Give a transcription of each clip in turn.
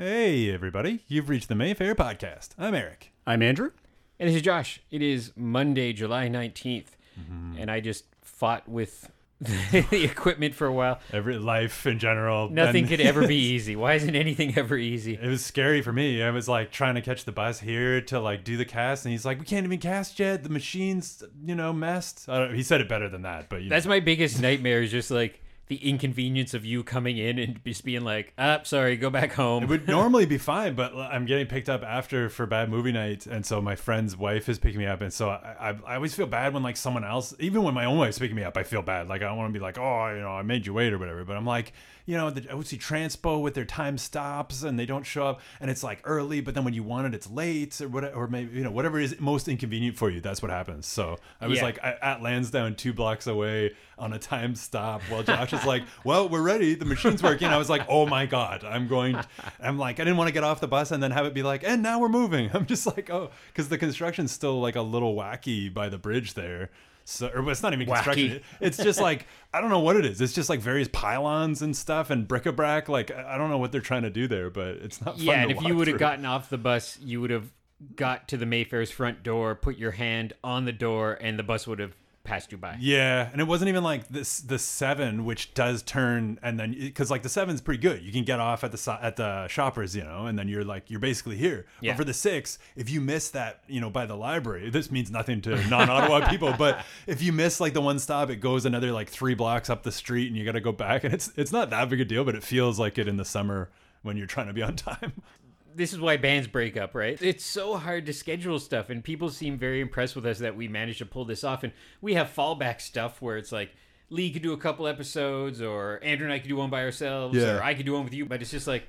Hey, everybody. You've reached the Mayfair Podcast. I'm Eric. I'm Andrew. And this is Josh. It is Monday, July 19th, mm-hmm. and I just fought with the equipment for a while. Every life in general. Nothing and- could ever be easy. Why isn't anything ever easy? It was scary for me. I was like trying to catch the bus here to like do the cast, and he's like, "We can't even cast yet. The machine's, you know, messed." I don't, he said it better than that, but you That's my biggest nightmare is just like the inconvenience of you coming in and just being like, ah, sorry, go back home. It would normally be fine, but I'm getting picked up after for bad movie night, and so my friend's wife is picking me up, and so I, I, I always feel bad when like someone else, even when my own wife's picking me up, I feel bad. Like I don't want to be like, oh, you know, I made you wait or whatever, but I'm like, you know, the OC Transpo with their time stops and they don't show up, and it's like early, but then when you want it, it's late or whatever, or maybe you know whatever is most inconvenient for you, that's what happens. So I was Yeah. like I- at Lansdowne, two blocks away on a time stop, while Josh is like, well, we're ready, the machine's working. I was like, oh my god, I'm going. I'm like, I didn't want to get off the bus and then have it be like, and now we're moving. I'm just like, oh, because the construction's still like a little wacky by the bridge there. So, or it's not even construction. Wacky. It's just like I don't know what it is. It's just like various pylons and stuff and bric-a-brac. Like I don't know what they're trying to do there, but it's not. Fun yeah, and if you would have gotten off the bus, you would have got to the Mayfair's front door, put your hand on the door, and the bus would have passed you by. Yeah, and it wasn't even like this the seven, which does turn and then because like the seven's pretty good. You can get off at the at the shoppers, you know, and then you're like you're basically here. Yeah. But for the six, if you miss that, you know, by the library, this means nothing to non-Ottawa people. But if you miss like the one stop, it goes another like three blocks up the street, and you got to go back. And it's it's not that big a deal, but it feels like it in the summer when you're trying to be on time. This is why bands break up, right? It's so hard to schedule stuff, and people seem very impressed with us that we managed to pull this off. And we have fallback stuff where it's like Lee could do a couple episodes, or Andrew and I could do one by ourselves, Yeah. or I could do one with you. But it's just like,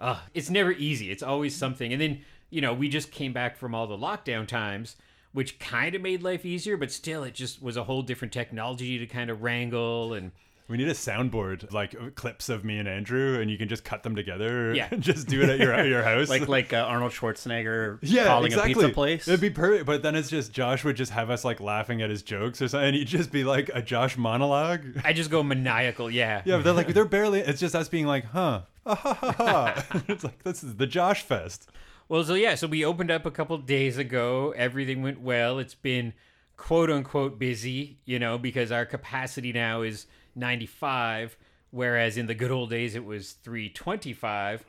uh, it's never easy. It's always something. And then you know, we just came back from all the lockdown times. Which kind of made life easier, but still, it just was a whole different technology to kind of wrangle and We need a soundboard, like clips of me and Andrew, and you can just cut them together. Yeah. and just do it at your at your house. Like like uh, Arnold Schwarzenegger yeah, calling exactly. a pizza place. It'd be perfect, but then it's just Josh would just have us like laughing at his jokes or something, and he'd just be like a Josh monologue. I just go maniacal. Yeah, Yeah, but they're like they're barely. It's just us being like, huh, ah, ha, ha, ha. it's like this is the Josh Fest. Well, so yeah, so we opened up a couple days ago. Everything went well. It's been quote unquote busy, you know, because our capacity now is 95, whereas in the good old days it was 325.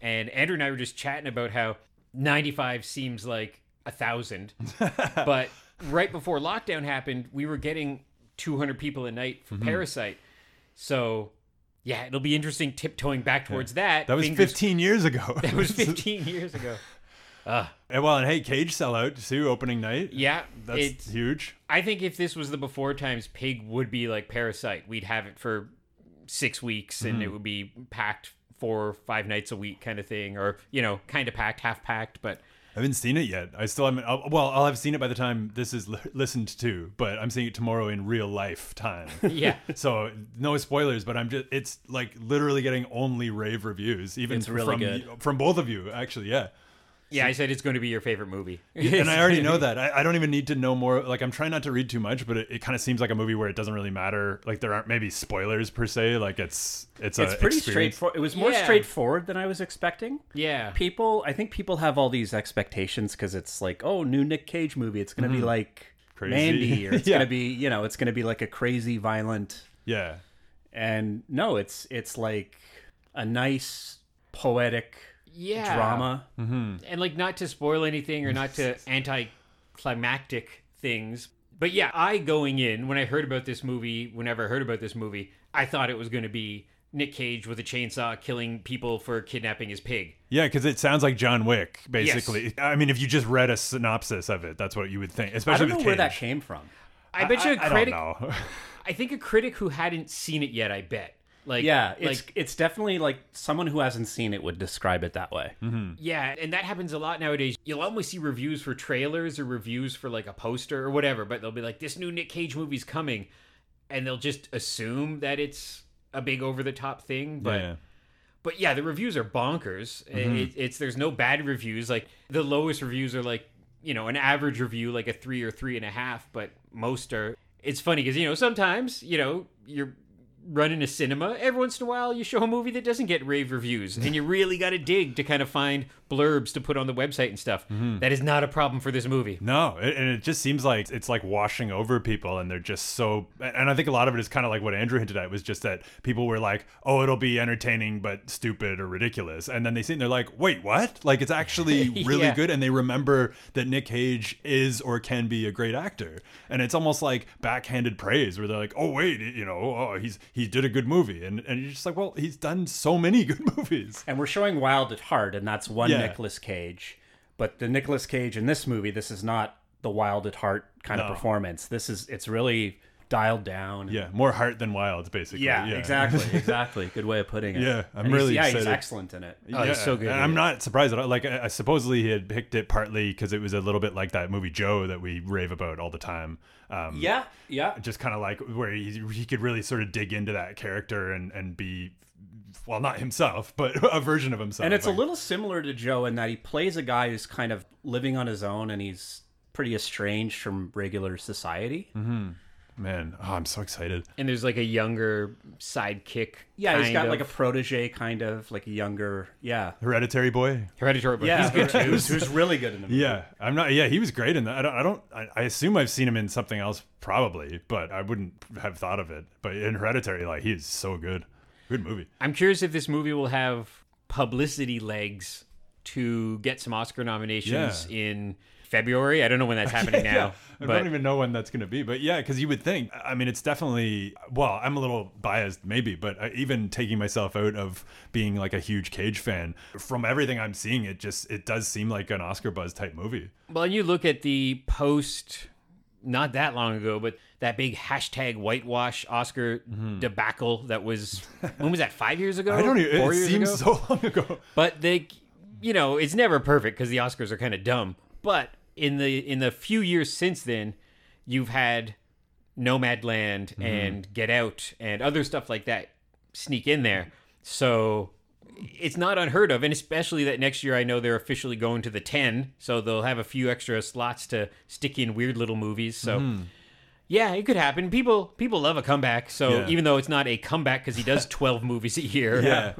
And Andrew and I were just chatting about how 95 seems like a thousand, but right before lockdown happened, we were getting 200 people a night Mm-hmm. Parasite. So yeah, it'll be interesting tiptoeing back towards that. That was Fingers- 15 years ago. That was 15 years ago. And well, and hey, Cage sellout too, opening night. Yeah, that's huge. I think if this was the before times, Pig would be like Parasite. We'd have it for six weeks, and mm-hmm. it would be packed four or five nights a week, kind of thing, or you know, kind of packed, half packed. But I haven't seen it yet. I still haven't. I'll, well, I'll have seen it by the time this is li- listened to, but I'm seeing it tomorrow in real life time. yeah, so no spoilers, but I'm just it's like literally getting only rave reviews, even It's really from good. from both of you actually. Yeah. Yeah. I said it's going to be your favorite movie, and I already know that. I, I don't even need to know more. Like, I'm trying not to read too much, but it, it kind of seems like a movie where it doesn't really matter. Like, there aren't maybe spoilers per se. Like, it's it's it's a pretty straightforward. It was more Yeah. straightforward than I was expecting. Yeah, People, I think people have all these expectations because it's like, oh, new Nick Cage movie. It's gonna be like Mm-hmm. Crazy. Mandy, or it's Yeah. gonna be, you know, it's gonna be like a crazy violent. Yeah, And no, it's it's like a nice poetic yeah, drama. Mm-hmm. and like not to spoil anything or not to anticlimactic things. But yeah, I going in when I heard about this movie, whenever I heard about this movie, I thought it was going to be Nick Cage with a chainsaw killing people for kidnapping his pig. yeah, because it sounds like John Wick, basically. I mean, if you just read a synopsis of it, that's what you would think. I Especially don't know with where that came from. I bet you a I, I critic. don't know. I think a critic who hadn't seen it yet. I bet. Like Yeah, it's like it's definitely like someone who hasn't seen it would describe it that way. yeah, and that happens a lot nowadays. You'll almost see reviews for trailers or reviews for like a poster or whatever, but they'll be like, "This new Nick Cage movie's coming," and they'll just assume that it's a big over the top thing. But yeah. but yeah, the reviews are bonkers. Mm-hmm. It, it's there's no bad reviews. Like the lowest reviews are like you know an average review like a three or three and a half, but most are. It's funny because you know sometimes you know you're running a cinema, every once in a while you show a movie that doesn't get rave reviews, and you really got to dig to kind of find blurbs to put on the website and stuff. Mm-hmm. That is not a problem for this movie. No, it, and it just seems like it's like washing over people, and they're just so. And I think a lot of it is kind of like what Andrew hinted at was just that people were like, "Oh, it'll be entertaining but stupid or ridiculous," and then they see it and they're like, "Wait, what? Like it's actually really Yeah. good," and they remember that Nick Cage is or can be a great actor, and it's almost like backhanded praise where they're like, "Oh, wait, you know, oh, he's he did a good movie," and and you're just like, "Well, he's done so many good movies." And we're showing Wild at Heart, and that's one Yeah. Nicolas Cage. But the Nicolas Cage in this movie, this is not the Wild at Heart kind of performance. This is it's really dialed down. Yeah, more heart than wild, basically. Yeah, exactly, exactly. Good way of putting it. Yeah, I'm And really yeah, he's excellent in it. Oh, he's so good I'm not surprised at all. Like, I, I supposedly he had picked it partly because it was a little bit like that movie Joe that we rave about all the time. Um, Yeah, yeah. Just kind of like where he, he could really sort of dig into that character and, and be, well, not himself, but a version of himself. And it's a little similar to Joe in that he plays a guy who's kind of living on his own and he's pretty estranged from regular society. Mm-hmm. Man. Oh, I'm so excited. And there's like a younger sidekick. Yeah, he's got of. like a protege, kind of like a younger. Yeah, Hereditary boy. hereditary, but yeah, he's good too. who's, who's really good in the movie. Yeah, I'm not. Yeah, he was great in that. I don't. I don't. I, I assume I've seen him in something else, probably, but I wouldn't have thought of it. But in Hereditary, like he is so good. Good movie. I'm curious if this movie will have publicity legs to get some Oscar nominations in February. I don't know when that's happening now, I but don't even know when that's going to be, but yeah, because you would think. I mean, it's definitely. Well, I'm a little biased, maybe, but uh, even taking myself out of being like a huge Cage fan, from everything I'm seeing, it just it does seem like an Oscar buzz type movie. well, you look at the post, not that long ago, but that big hashtag whitewash Oscar debacle that was when was that? Five years ago? Mm-hmm. I don't even. Four It seems ago? so long ago. but they you know it's never perfect because the oscars are kind of dumb but in the in the few years since then you've had nomadland mm-hmm. and get out and other stuff like that sneak in there so it's not unheard of and especially that next year i know they're officially going to the 10 so they'll have a few extra slots to stick in weird little movies so mm-hmm. yeah, it could happen. People people love a comeback. So Yeah. even though it's not a comeback because he does twelve movies a year, Yeah.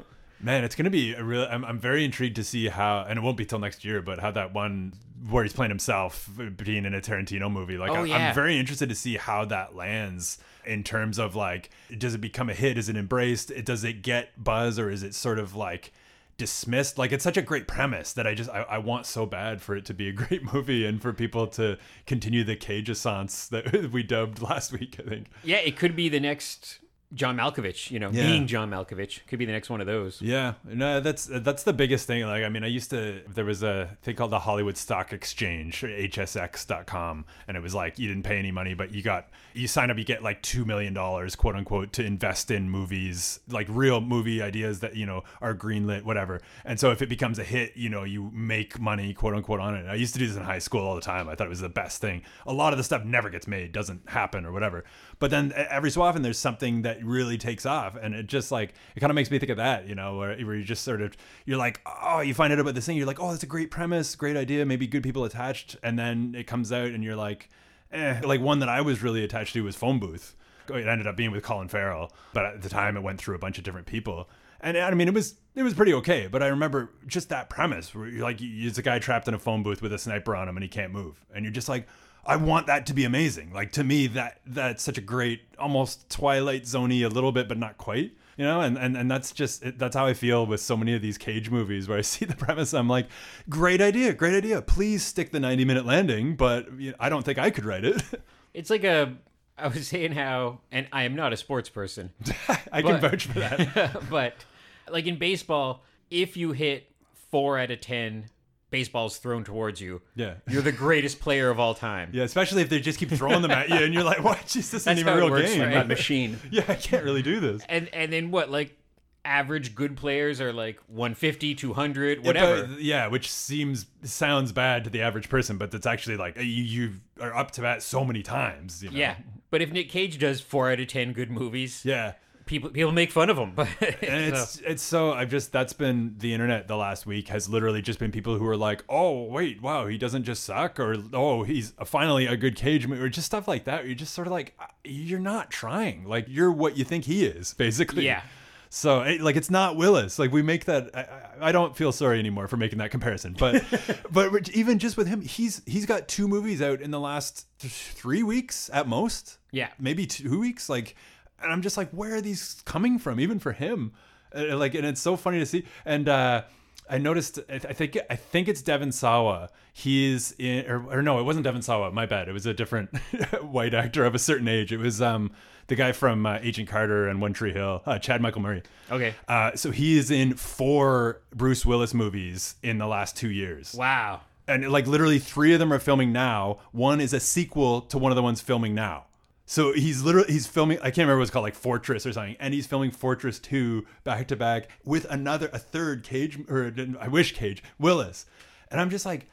Man, it's gonna be a real. I'm, I'm very intrigued to see how, and it won't be till next year, but how that one where he's playing himself, being in a Tarantino movie. Like, Oh, I, yeah. I'm very interested to see how that lands in terms of like, does it become a hit? Is it embraced? It does it get buzz, or is it sort of like dismissed? Like, it's such a great premise that I just I, I want so bad for it to be a great movie and for people to continue the cage that we dubbed last week. I think. Yeah, it could be the next John Malkovich, you know, Yeah. being John Malkovich. Could be the next one of those. Yeah, no, that's that's the biggest thing. Like, I mean, I used to there was a thing called the Hollywood Stock Exchange, HSX.com, and it was like you didn't pay any money, but you got you sign up, you get like two million dollars, quote unquote, to invest in movies, like real movie ideas that you know are greenlit, whatever. And so if it becomes a hit, you know, you make money, quote unquote, on it. I used to do this in high school all the time. I thought it was the best thing. A lot of the stuff never gets made, doesn't happen, or whatever. But then every so often, there's something that really takes off, and it just like it kind of makes me think of that, you know, where, where you just sort of you're like, oh, you find out about this thing, you're like, oh, that's a great premise, great idea, maybe good people attached, and then it comes out, and you're like, eh. Like one that I was really attached to was Phone Booth. It ended up being with Colin Farrell, but at the time it went through a bunch of different people. And I mean, it was it was pretty okay, but I remember just that premise where you're like, it's a guy trapped in a phone booth with a sniper on him and he can't move, and you're just like, I want that to be amazing. Like to me, that that's such a great, almost Twilight Zoney a little bit, but not quite. You know, and, and and that's just it- that's how I feel with so many of these Cage movies where I see the premise, I'm like, great idea, great idea. Please stick the 90 minute landing, but you know, I don't think I could write it. It's like a. I was saying how, and I am not a sports person, I can vouch for that. but like in baseball, if you hit four out of ten baseballs thrown towards you, Yeah. you're the greatest player of all time. Yeah, especially if they just keep throwing them at you, and you're like, "What? Jeez, this isn't That's even a real works, game." right? Machine. Yeah, I can't really do this. And and then what? Like average good players are like 150, 200, Yeah, whatever. but- yeah, which seems sounds bad to the average person, but it's actually like uh, you, you are up to bat so many times. You know? yeah. But if Nick Cage does four out of ten good movies, yeah. People people make fun of him, but and it's it's so I've just that's been the internet the last week has literally just been people who are like, oh wait, wow, he doesn't just suck, or oh he's finally a good cage or just stuff like that. You're just sort of like, you're not trying, like you're what you think he is, basically. Yeah. So like it's not Willis. Like we make that. I, I don't feel sorry anymore for making that comparison. But but even just with him, he's he's got two movies out in the last th- three weeks at most. Yeah. maybe two weeks. Like, and I'm just like, where are these coming from? Even for him, Uh, like, and it's so funny to see. And uh, I noticed. I think I think it's Devon Sawa. He's in, or, or no, it wasn't Devon Sawa. My bad. It was a different white actor of a certain age. It was um the guy from uh, Agent Carter and One Tree Hill, uh, Chad Michael Murray. okay. Uh, so he is in four Bruce Willis movies in the last two years. Wow. And like literally three of them are filming now. One is a sequel to one of the ones filming now. So he's literally he's filming. I can't remember what it's called, like Fortress or something, and he's filming Fortress two back to back with another a third Cage or I wish Cage Willis, and I'm just like,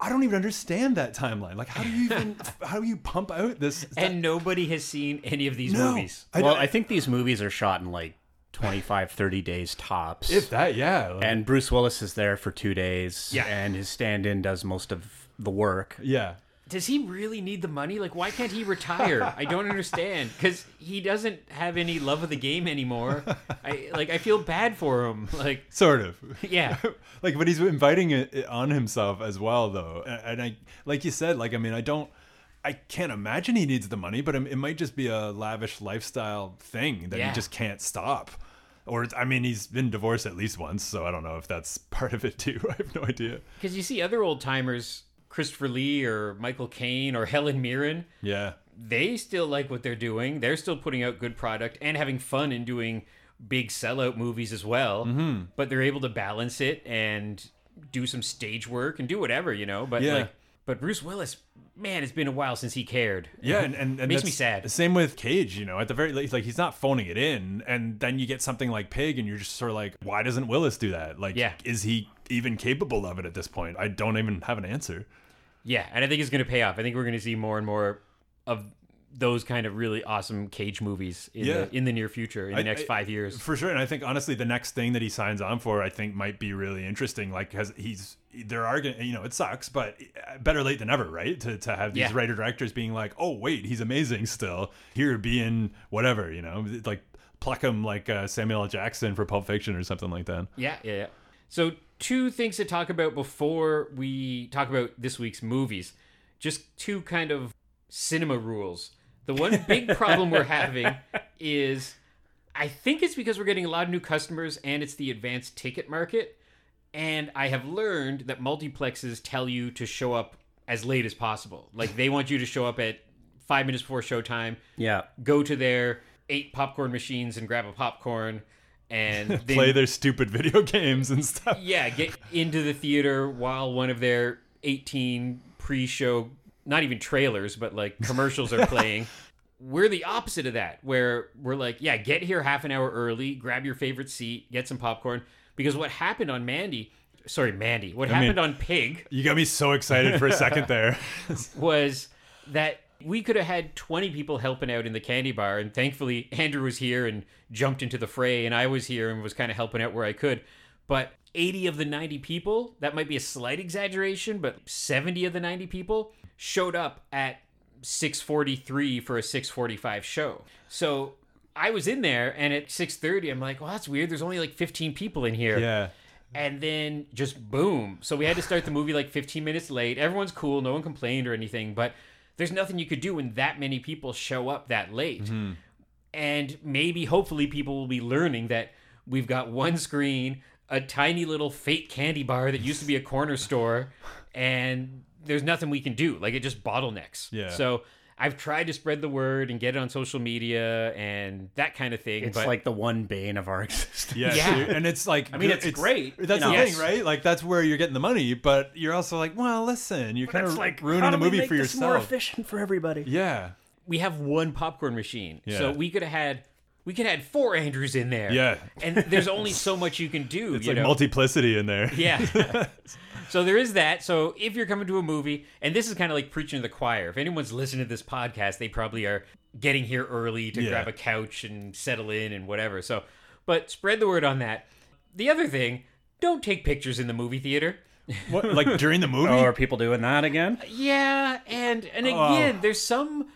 I don't even understand that timeline. Like, how do you even how do you pump out this? And nobody has seen any of these No. movies. I well, I think these movies are shot in like 25, 30 days tops. if that, yeah, like- and Bruce Willis is there for two days. Yeah. And his stand in does most of the work. yeah. Does he really need the money? Like, why can't he retire? I don't understand because he doesn't have any love of the game anymore. I like. I feel bad for him. Like, Sort of. yeah, like, but he's inviting it on himself as well, though. And I, like you said, like I mean, I don't, I can't imagine he needs the money, but it it might just be a lavish lifestyle thing that Yeah. he just can't stop. Or I mean, he's been divorced at least once, so I don't know if that's part of it too. I have no idea. because you see other old timers, Christopher Lee or Michael Caine or Helen Mirren. Yeah, they still like what they're doing. They're still putting out good product and having fun and doing big sellout movies as well. Mm-hmm. But they're able to balance it and do some stage work and do whatever, you know. But Yeah. like, but Bruce Willis, man, it's been a while since he cared. yeah, and and, and Makes me sad. Same with Cage, you know. At the very least, like he's not phoning it in, and then you get something like Pig, and you're just sort of like, why doesn't Willis do that? Like, Yeah. is he even capable of it at this point? I don't even have an answer. Yeah, and I think it's going to pay off. I think we're going to see more and more of those kind of really awesome Cage movies in Yeah. the in the near future in the I- next I- five years. For sure, and I think honestly, the next thing that he signs on for, I think, might be really interesting. Like, because he's there are gonna, you know, it sucks, but better late than ever, right? To to have these Yeah. writer directors being like, oh wait, he's amazing still. Here, being whatever, you know, like pluck him like uh, Samuel L. Jackson for Pulp Fiction or something like that. Yeah, yeah, yeah. So, two things to talk about before we talk about this week's movies. Just two kind of cinema rules. The one big problem we're having is I think it's because we're getting a lot of new customers and it's the advanced ticket market. And I have learned that multiplexes tell you to show up as late as possible. Like they want you to show up at five minutes before showtime, Yeah. go to their eight popcorn machines and grab a popcorn and then Play their stupid video games and stuff. yeah, get into the theater while one of their 18 pre-show, not even trailers, but like commercials are playing. We're the opposite of that, where we're like, yeah, get here half an hour early, grab your favorite seat, get some popcorn. Because what happened on Mandy, sorry, Mandy, what mean- happened on Pig You got me so excited for a second there. was that we could have had 20 people helping out in the candy bar and thankfully andrew was here and jumped into the fray and i was here and was kind of helping out where i could but 80 of the 90 people that might be a slight exaggeration but 70 of the 90 people showed up at 643 for a 645 show so i was in there and at 630 i'm like well that's weird there's only like 15 people in here yeah. and then just boom. So we had to start the movie like 15 minutes late. Everyone's cool, no one complained or anything, but there's nothing you could do when that many people show up that late. Mm-hmm. And maybe, hopefully, people will be learning that we've got one screen, a tiny little fake candy bar that used to be a corner store, and there's nothing we can do. Like it just bottlenecks. Yeah. So I've tried to spread the word and get it on social media and that kind of thing. It's but like the one bane of our existence. Yeah, Yeah. and it's like I mean, it's great, That's you the know. thing, right? Like that's where you're getting the money, but you're also like, well, listen, you're kind of like ruining how the do we movie make for this More efficient for everybody. Yeah, we have one popcorn machine. Yeah. So we could have had we could add four Andrews in there. Yeah. And there's only so much you can do. it's you like know? multiplicity in there. Yeah. so there is that. So if you're coming to a movie, and this is kind of like preaching to the choir. If anyone's listening to this podcast, they probably are getting here early to Yeah. grab a couch and settle in and whatever. So, but spread the word on that. The other thing, don't take pictures in the movie theater. What, like during the oh, movie? Oh, are people doing that again? Yeah, and and Oh. again, there's some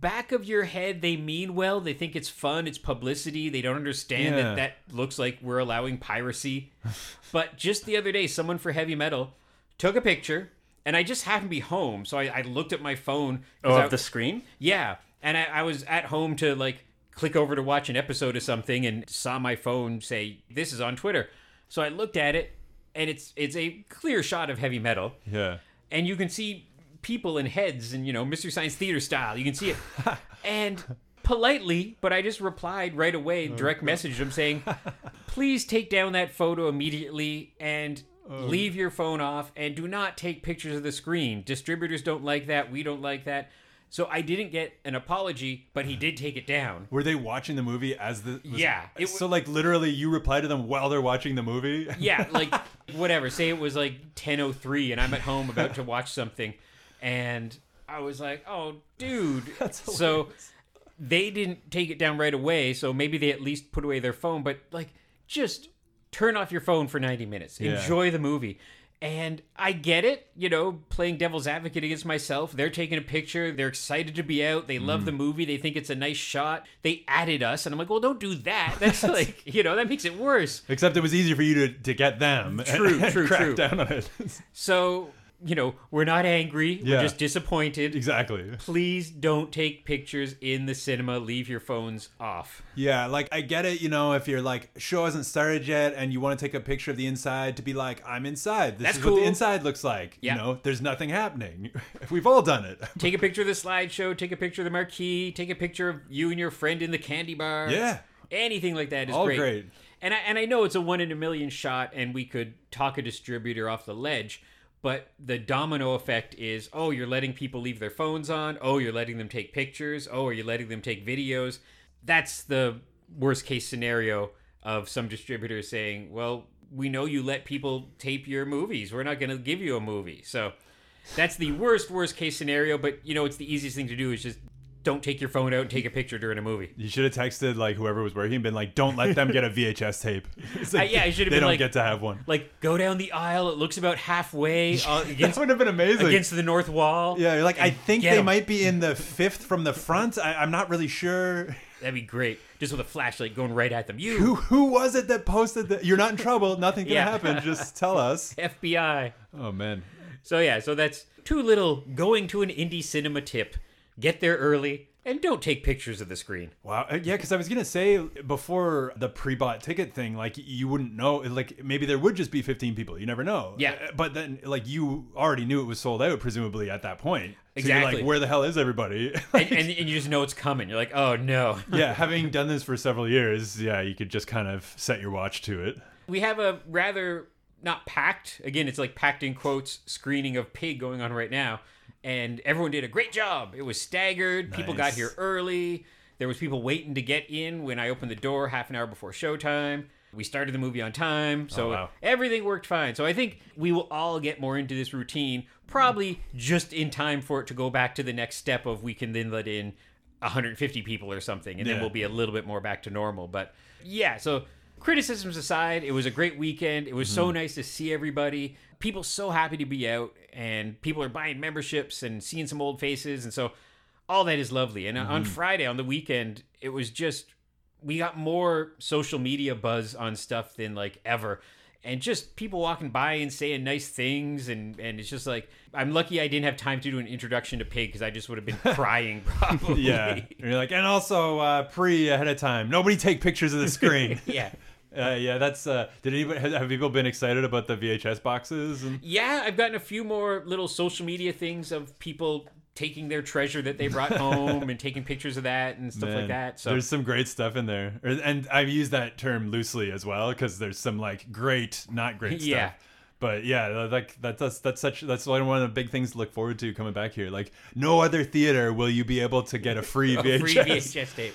back of your head they mean well. They think it's fun, it's publicity. They don't understand Yeah. that that looks like we're allowing piracy. but just the other day, someone for heavy metal took a picture, and I just happened to be home, so I, I looked at my phone Oh, I- of the screen? yeah, and I, I was at home to like click over to watch an episode of something and saw my phone say this is on Twitter. So I looked at it, and it's it's a clear shot of heavy metal yeah. and you can see people and heads and you know Mystery Science Theater style. You can see it, and politely, but I just replied right away, oh, direct messaged him saying, "Please take down that photo immediately and." Oh, leave your phone off and do not take pictures of the screen. Distributors don't like that. We don't like that. So I didn't get an apology, but he did take it down. Were they watching the movie as the? was- Yeah, it so like literally, you reply to them while they're watching the movie. Yeah, like whatever. Say it was like 10:03 and I'm at home about to watch something and I was like, "Oh, dude." so they didn't take it down right away, so maybe they at least put away their phone, but like just turn off your phone for 90 minutes. Yeah. Enjoy the movie. And I get it, you know, playing devil's advocate against myself. They're taking a picture. They're excited to be out. They love Mm. the movie. They think it's a nice shot. They added us. And I'm like, well, don't do that. That's like, you know, that makes it worse. Except it was easier for you to, to get them. and- True, and true, crack true. down on it. So, you know, we're not angry. Yeah. We're just disappointed. exactly. Please don't take pictures in the cinema. Leave your phones off. Yeah, like I get it, you know, if you're like show hasn't started yet and you want to take a picture of the inside to be like, I'm inside. This That's is what the inside looks like. Yeah. You know, there's nothing happening. We've all done it. Take a picture of the slideshow. Take a picture of the marquee. Take a picture of you and your friend in the candy bar. Yeah. Anything like that is All great. great. And I, and I know it's a one in a million shot, and we could talk a distributor off the ledge. But the domino effect is oh, you're letting people leave their phones on. Oh, you're letting them take pictures. Oh, are you letting them take videos? That's the worst case scenario of some distributors saying, well, we know you let people tape your movies. We're not going to give you a movie. So that's the worst, worst case scenario. But, you know, it's the easiest thing to do is just don't take your phone out and take a picture during a movie. You should have texted like whoever was working and been like, "Don't let them get a VHS tape." It's like, Uh, yeah, I should have They don't like- get to have one. Like, go down the aisle. It looks about halfway uh, That against would have been amazing. against the north wall. yeah, you're like, I think they 'em. might be in the fifth from the front. I, I'm not really sure. That'd be great. Just with a flashlight going right at them. You Who who was it that posted that? You're not in trouble. Nothing gonna Yeah. happen. Just tell us. FBI. Oh man. So yeah, so that's too little going to an indie cinema tip. Get there early and don't take pictures of the screen. Wow. Uh, Yeah, because I was gonna say before the pre-bought ticket thing, like you wouldn't know. Like maybe there would just be 15 people. You never know. Yeah. Uh, But then, like you already knew it was sold out, presumably at that point. So you're like, where the hell is everybody? And, and, and you just know it's coming. You're like, oh no. yeah. Having done this for several years, yeah, you could just kind of set your watch to it. We have a rather not packed, again, it's like packed in quotes, screening of Pig going on right now. And everyone did a great job. It was staggered. People got here early. There was people waiting to get in when I opened the door half an hour before showtime. We started the movie on time. Oh, so Oh, wow. everything worked fine. So I think we will all get more into this routine, probably just in time for it to go back to the next step of we can then let in 150 people or something, and then we'll be a little bit more back to normal. But yeah, so criticisms aside, it was a great weekend. It was so Mm-hmm. nice to see everybody. People so happy to be out, and people are buying memberships and seeing some old faces, and so all that is lovely. And on Mm-hmm. Friday, on the weekend, it was just we got more social media buzz on stuff than like ever. And just people walking by and saying nice things, and, and it's just like I'm lucky I didn't have time to do an introduction to Pig because I just would have been crying probably. Yeah. And you're like, and also uh, pre ahead of time. Nobody take pictures of the screen. yeah. Uh, yeah, that's. Uh, did anybody have have people been excited about the VHS boxes? And Yeah, I've gotten a few more little social media things of people taking their treasure that they brought home and taking pictures of that and stuff like that. So there's some great stuff in there, and I've used that term loosely as well because there's some like great, not great stuff. Yeah. But yeah, like that, that's that's such that's one of the big things to look forward to coming back here. Like no other theater will you be able to get a free a free VHS tape.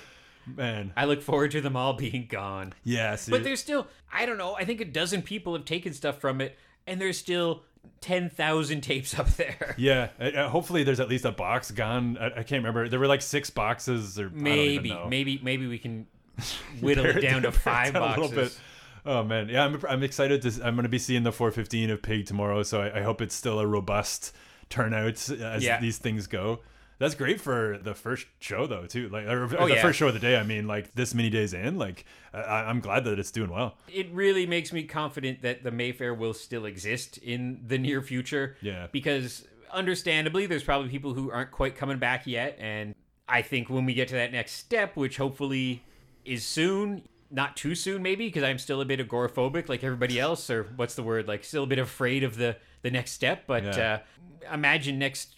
Man, I look forward to them all being gone. yeah. But there's still, I don't know, I think a dozen people have taken stuff from it, and there's still 10,000 tapes up there. Yeah, uh, uh, hopefully there's at least a box gone. I, I can't remember. There were like six boxes, or I don't Maybe, know. maybe, maybe we can whittle it down to five down a boxes. little bit. Oh man, yeah, I'm, I'm excited to. I'm going to be seeing the 415 of Pig tomorrow, so I, I hope it's still a robust turnout as Yeah. these things go. That's great for the first show though, too. Like or, Oh, the yeah. first show of the day. I mean, like this many days in, like I, I'm glad that it's doing well. It really makes me confident that the Mayfair will still exist in the near future. Yeah. Because understandably, there's probably people who aren't quite coming back yet. And I think when we get to that next step, which hopefully is soon, not too soon maybe, because I'm still a bit agoraphobic like everybody else, or what's the word? Like, still a bit afraid of the, the next step. But Yeah. uh, imagine next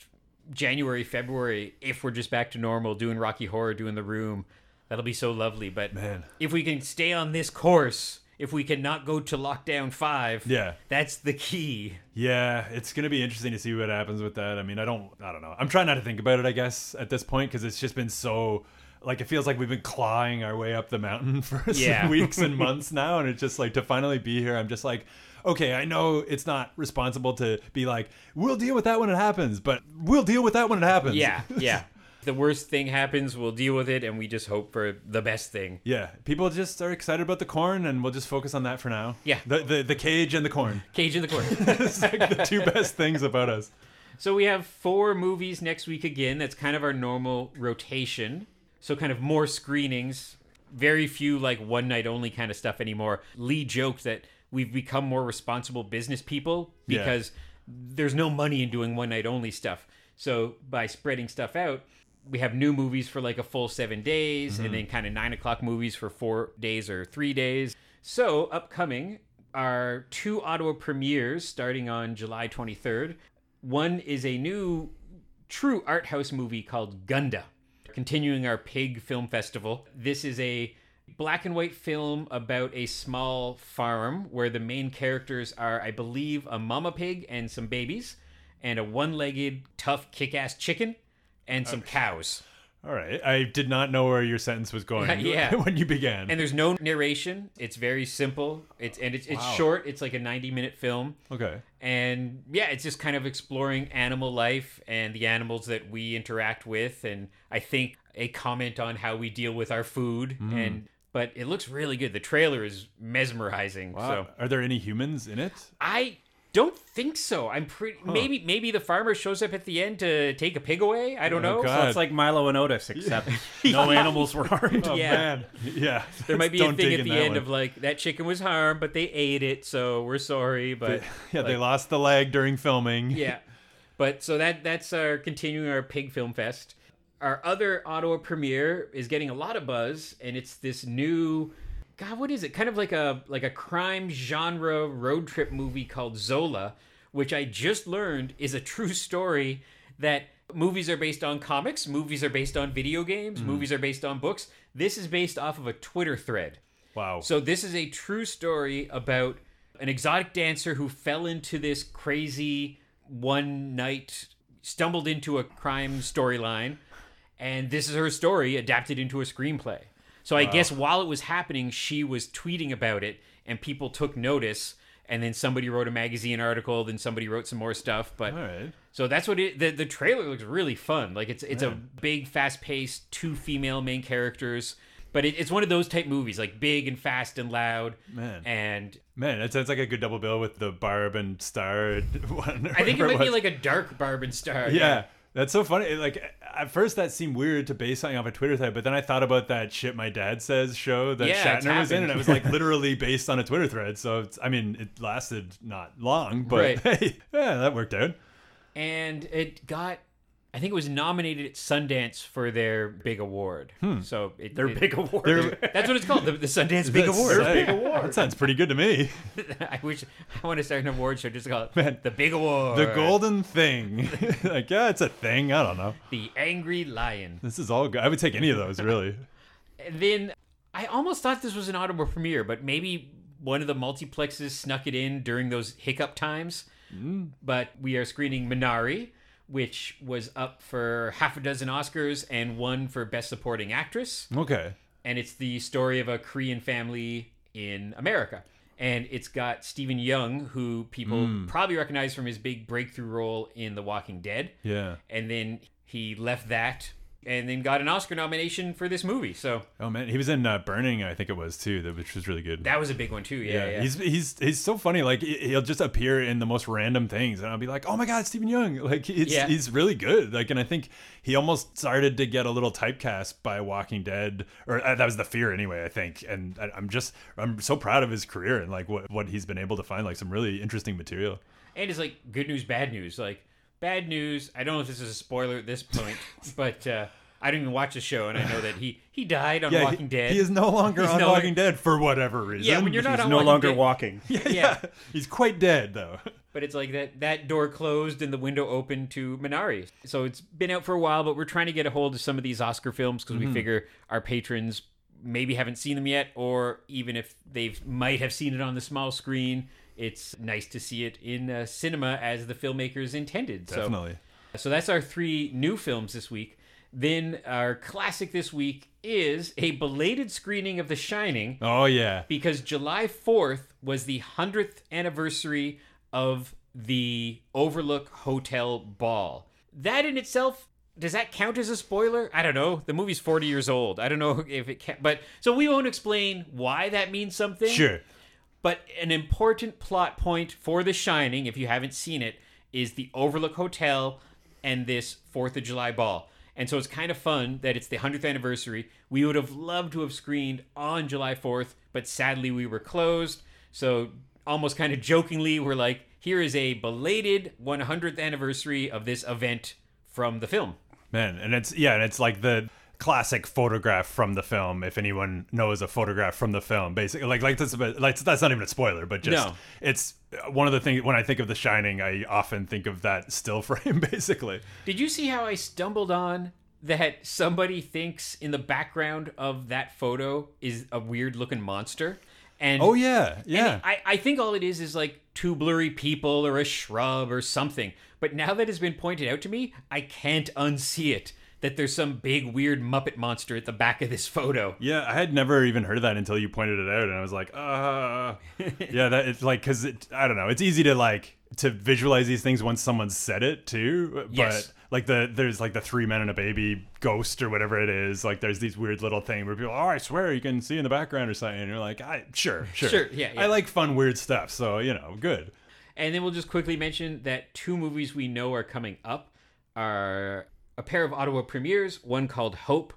January, February, if we're just back to normal, doing Rocky Horror, doing The Room. That'll be so lovely. But Man. if we can stay on this course, if we can not go to lockdown five, Yeah. that's the key. Yeah, it's gonna be interesting to see what happens with that. I mean, I don't, I don't know. I'm trying not to think about it. I guess at this point because it's just been so, like, it feels like we've been clawing our way up the mountain for Yeah. weeks and months now, and it's just like to finally be here. I'm just like, okay, I know it's not responsible to be like, we'll deal with that when it happens, but we'll deal with that when it happens. Yeah, yeah. the worst thing happens, we'll deal with it, and we just hope for the best thing. Yeah, people just are excited about the corn, and we'll just focus on that for now. Yeah. the the, the cage and the corn. Cage and the corn. it's like the two best things about us. so we have four movies next week again. That's kind of our normal rotation. So kind of more screenings. Very few like one night only kind of stuff anymore. Lee joked that we've become more responsible business people Yeah. because there's no money in doing one night only stuff. So by spreading stuff out, we have new movies for like a full seven days and mm-hmm. then kind of nine o'clock movies for four days or three days. So upcoming are two Ottawa premieres starting on July 23rd. One is a new true art house movie called Gunda, continuing our Pig Film Festival. This is a black and white film about a small farm where the main characters are, I believe, a mama pig and some babies, and a one legged, tough, kick ass chicken, and some cows. All right, I did not know where your sentence was going. Yeah. when you began. And there's no narration. It's very simple. It's and it's, it's Wow. short. It's like a 90 minute film. okay. and yeah it's just kind of exploring animal life and the animals that we interact with and i think a comment on how we deal with our food Mm. and but it looks really good the trailer is mesmerizing Wow. so Are there any humans in it? i don't think so i'm pretty maybe maybe the farmer shows up at the end to take a pig away i don't Oh, know God. So it's like Milo and Otis, except no animals were harmed. Oh Yeah. man, yeah. there might be a Don't thing at the end one. of like that chicken was harmed but they ate it so we're sorry but yeah, they lost the leg during filming. yeah. But so that that's our continuing our Pig Film Fest. Our other Ottawa premiere is getting a lot of buzz, and it's this new, God, what is it? Kind of like a like a crime genre road trip movie called Zola, which I just learned is a true story. That movies are based on comics, movies are based on video games, hmm. movies are based on books. This is based off of a Twitter thread. Wow. So this is a true story about an exotic dancer who fell into this crazy one night stumbled into a crime storyline and this is her story adapted into a screenplay. So I guess while it was happening she was tweeting about it and people took notice and then somebody wrote a magazine article then somebody wrote some more stuff but All right. so that's what it. The, the trailer looks really fun. Like it's it's a big, fast paced, two female main characters. But it, it's one of those type movies, like big and fast and loud. Man. And Man, that sounds like a good double bill with the Barb and Star one. I think it might be like a dark Barb and Star. Yeah. That's so funny. Like at first, that seemed weird to base something off a Twitter thread, but then I thought about that shit my dad says show that Yeah, Shatner was in, and it was like literally based on a Twitter thread. So it's, I mean, it lasted not long, but Right. hey, yeah, that worked out. And it got, I think it was nominated at Sundance for their big award. Hmm. So it, Their it- big award. They're- That's what it's called, the, the Sundance Big That's Award. sick. That sounds pretty good to me. I wish I want to start an award show just called Man, the Big Award. The golden thing. like, yeah, it's a thing. I don't know. the Angry Lion. This is all good. I would take any of those, really. And then I almost thought this was an Ottawa premiere, but maybe one of the multiplexes snuck it in during those hiccup times. Hmm. But we are screening Minari, which was up for half a dozen Oscars and won for Best Supporting Actress. Okay. And it's the story of a Korean family in America. and it's got Steven Yeun, who people Hmm. probably recognize from his big breakthrough role in The Walking Dead. Yeah. And then he left that and then got an Oscar nomination for this movie. So Oh man, he was in uh, Burning, I think it was too, that- which was really good. that was a big one too. Yeah, yeah. he's he's he's so funny. Like he- he'll just appear in the most random things, and I'll be like, "Oh my god, Steven Yeun!" Like it's, Yeah. he's really good. Like, and I think he almost started to get a little typecast by Walking Dead, or uh, that was the fear anyway. I think, and I, I'm just I'm so proud of his career and like what what he's been able to find, like some really interesting material. and it's like good news, bad news. Like bad news. I don't know if this is a spoiler at this point, but uh, I didn't even watch the show, and I know that he he died on Yeah, Walking he, Dead. he is no longer He's on no- Walking Dead for whatever reason. Yeah, when you're not He's on no Walking longer Dead- walking. yeah, yeah. he's quite dead though. But it's like that that door closed and the window opened to Minari. So it's been out for a while, but we're trying to get a hold of some of these Oscar films because we figure our patrons maybe haven't seen them yet, or even if they might have seen it on the small screen, it's nice to see it in uh, cinema as the filmmakers intended. Definitely. So, so that's our three new films this week. Then our classic this week is a belated screening of The Shining Oh yeah. because July 4th was the 100th anniversary of the Overlook Hotel Ball. That in itself does that count as a spoiler? I don't know. The movie's 40 years old. I don't know if it can but so we won't explain why that means something. Sure. But an important plot point for The Shining, if you haven't seen it, is the Overlook Hotel and this 4th of July ball. And so it's kind of fun that it's the 100th anniversary. We would have loved to have screened on July 4th, but sadly we were closed. So almost kind of jokingly, we're like, here is a belated 100th anniversary of this event from the film. Man, and it's yeah, and it's like the classic photograph from the film. If anyone knows a photograph from the film, basically, like like that's like that's not even a spoiler, but just No. it's one of the things when I think of The Shining, I often think of that still frame, basically. Did you see how I stumbled on that somebody thinks in the background of that photo is a weird looking monster? And Oh yeah, yeah. I, I think all it is is like two blurry people or a shrub or something. But now that has been pointed out to me, I can't unsee it. That there's some big weird Muppet monster at the back of this photo. Yeah, I had never even heard of that until you pointed it out, and I was like, uh, yeah, that it's like because it, I don't know, it's easy to like to visualize these things once someone said it too, but Yes. like the there's like the three men and a baby ghost or whatever it is, like there's these weird little thing where people, oh, I swear you can see in the background or something, and you're like, I sure, sure, Sure, yeah, yeah. I like fun weird stuff, so you know, good. And then we'll just quickly mention that two movies we know are coming up are a pair of Ottawa premieres, one called Hope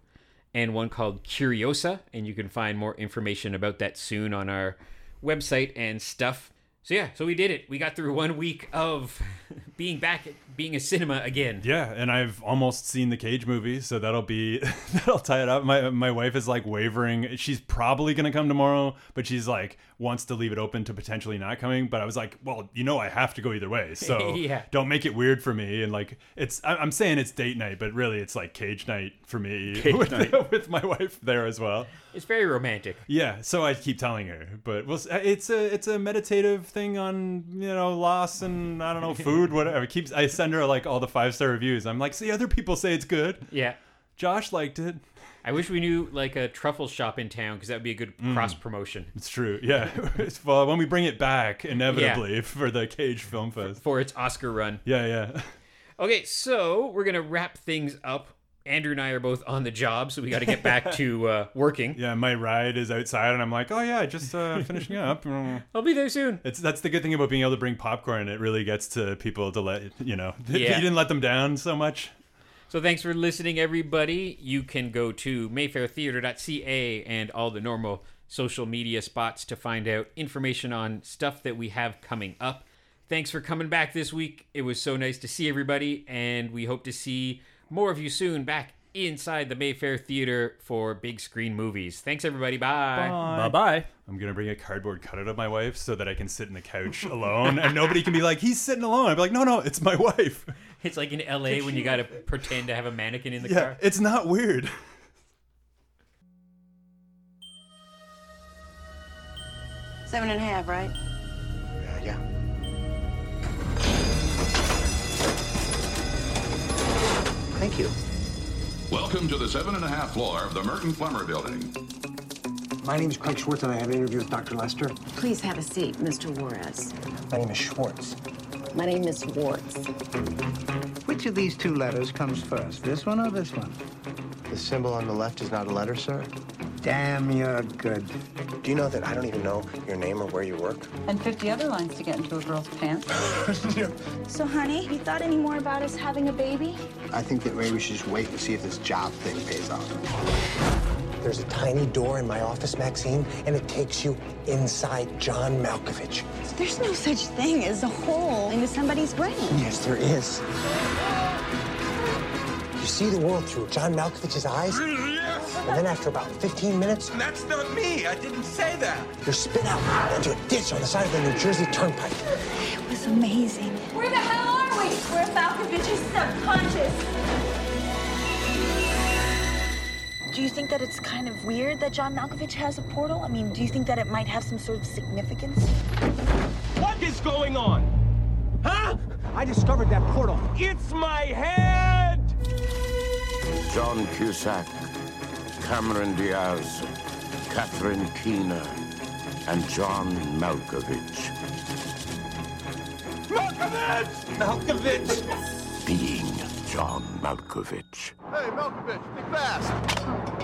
and one called Curiosa. And you can find more information about that soon on our website and stuff. So yeah, so we did it. We got through one week of being back at being a cinema again. Yeah, and I've almost seen the Cage movie, so that'll be that'll tie it up. My my wife is like wavering. She's probably gonna come tomorrow, but she's like wants to leave it open to potentially not coming. But I was like, well, you know, I have to go either way, so Yeah. don't make it weird for me. And like, it's I'm saying it's date night, but really it's like Cage night for me with, night. with my wife there as well. It's very romantic. Yeah, so I keep telling her, but we'll, it's a it's a meditative thing on you know loss and I don't know food whatever. It keeps I send her like all the five star reviews. I'm like, see, other people say it's good. Yeah. Josh liked it. I wish we knew like a truffle shop in town because that would be a good mm. cross promotion It's true. Yeah. Well, when we bring it back, inevitably for the Cage Film Fest. for its Oscar run. Yeah, yeah. Okay, so we're gonna wrap things up. Andrew and I are both on the job, so we got to get back to uh, working. Yeah, my ride is outside, and I'm like, oh yeah, just uh, finishing up. I'll be there soon. It's that's the good thing about being able to bring popcorn. It really gets to people to let you know. Yeah. You didn't let them down so much. So thanks for listening, everybody. You can go to mayfairtheater.ca and all the normal social media spots to find out information on stuff that we have coming up. Thanks for coming back this week. It was so nice to see everybody, and we hope to see more of you soon back inside the Mayfair Theater for big screen movies. Thanks, everybody. Bye. Bye bye. I'm gonna bring a cardboard cutout of my wife so that I can sit in the couch alone, and nobody can be like, "He's sitting alone." I'd be like, "No, no, it's my wife." It's like in LA when you got to pretend to have a mannequin in the Yeah, car. it's not weird. Seven and a half, right? Thank you. Welcome to the seven and a half floor of the Mertin Flemmer Building. My name is Craig Schwartz, and I have an interview with Dr. Lester. Please have a seat, Mr. Juarez. My name is Schwartz. My name is Schwartz. Which of these two letters comes first, this one or this one? The symbol on the left is not a letter, sir. Damn, you're good. Do you know that I don't even know your name or where you work? And 50 other lines to get into a girl's pants. yeah. So, honey, you thought any more about us having a baby? I think that maybe we should just wait and see if this job thing pays off. There's a tiny door in my office, Maxine, and it takes you inside John Malkovich. There's no such thing as a hole into somebody's brain. Yes, there is. You see the world through John Malkovich's eyes, and then after about 15 minutes, That's not me. I didn't say that. you're spit out into a ditch on the side of the New Jersey Turnpike. It was amazing. Where the hell are we? We're Malkovich's subconscious. Do you think that it's kind of weird that John Malkovich has a portal? I mean, do you think that it might have some sort of significance? What is going on? Huh? I discovered that portal. It's my head! John Cusack, Cameron Diaz, Catherine Keener, and John Malkovich. Malkovich! Malkovich! Being John Malkovich. Hey, Malkovich, think fast.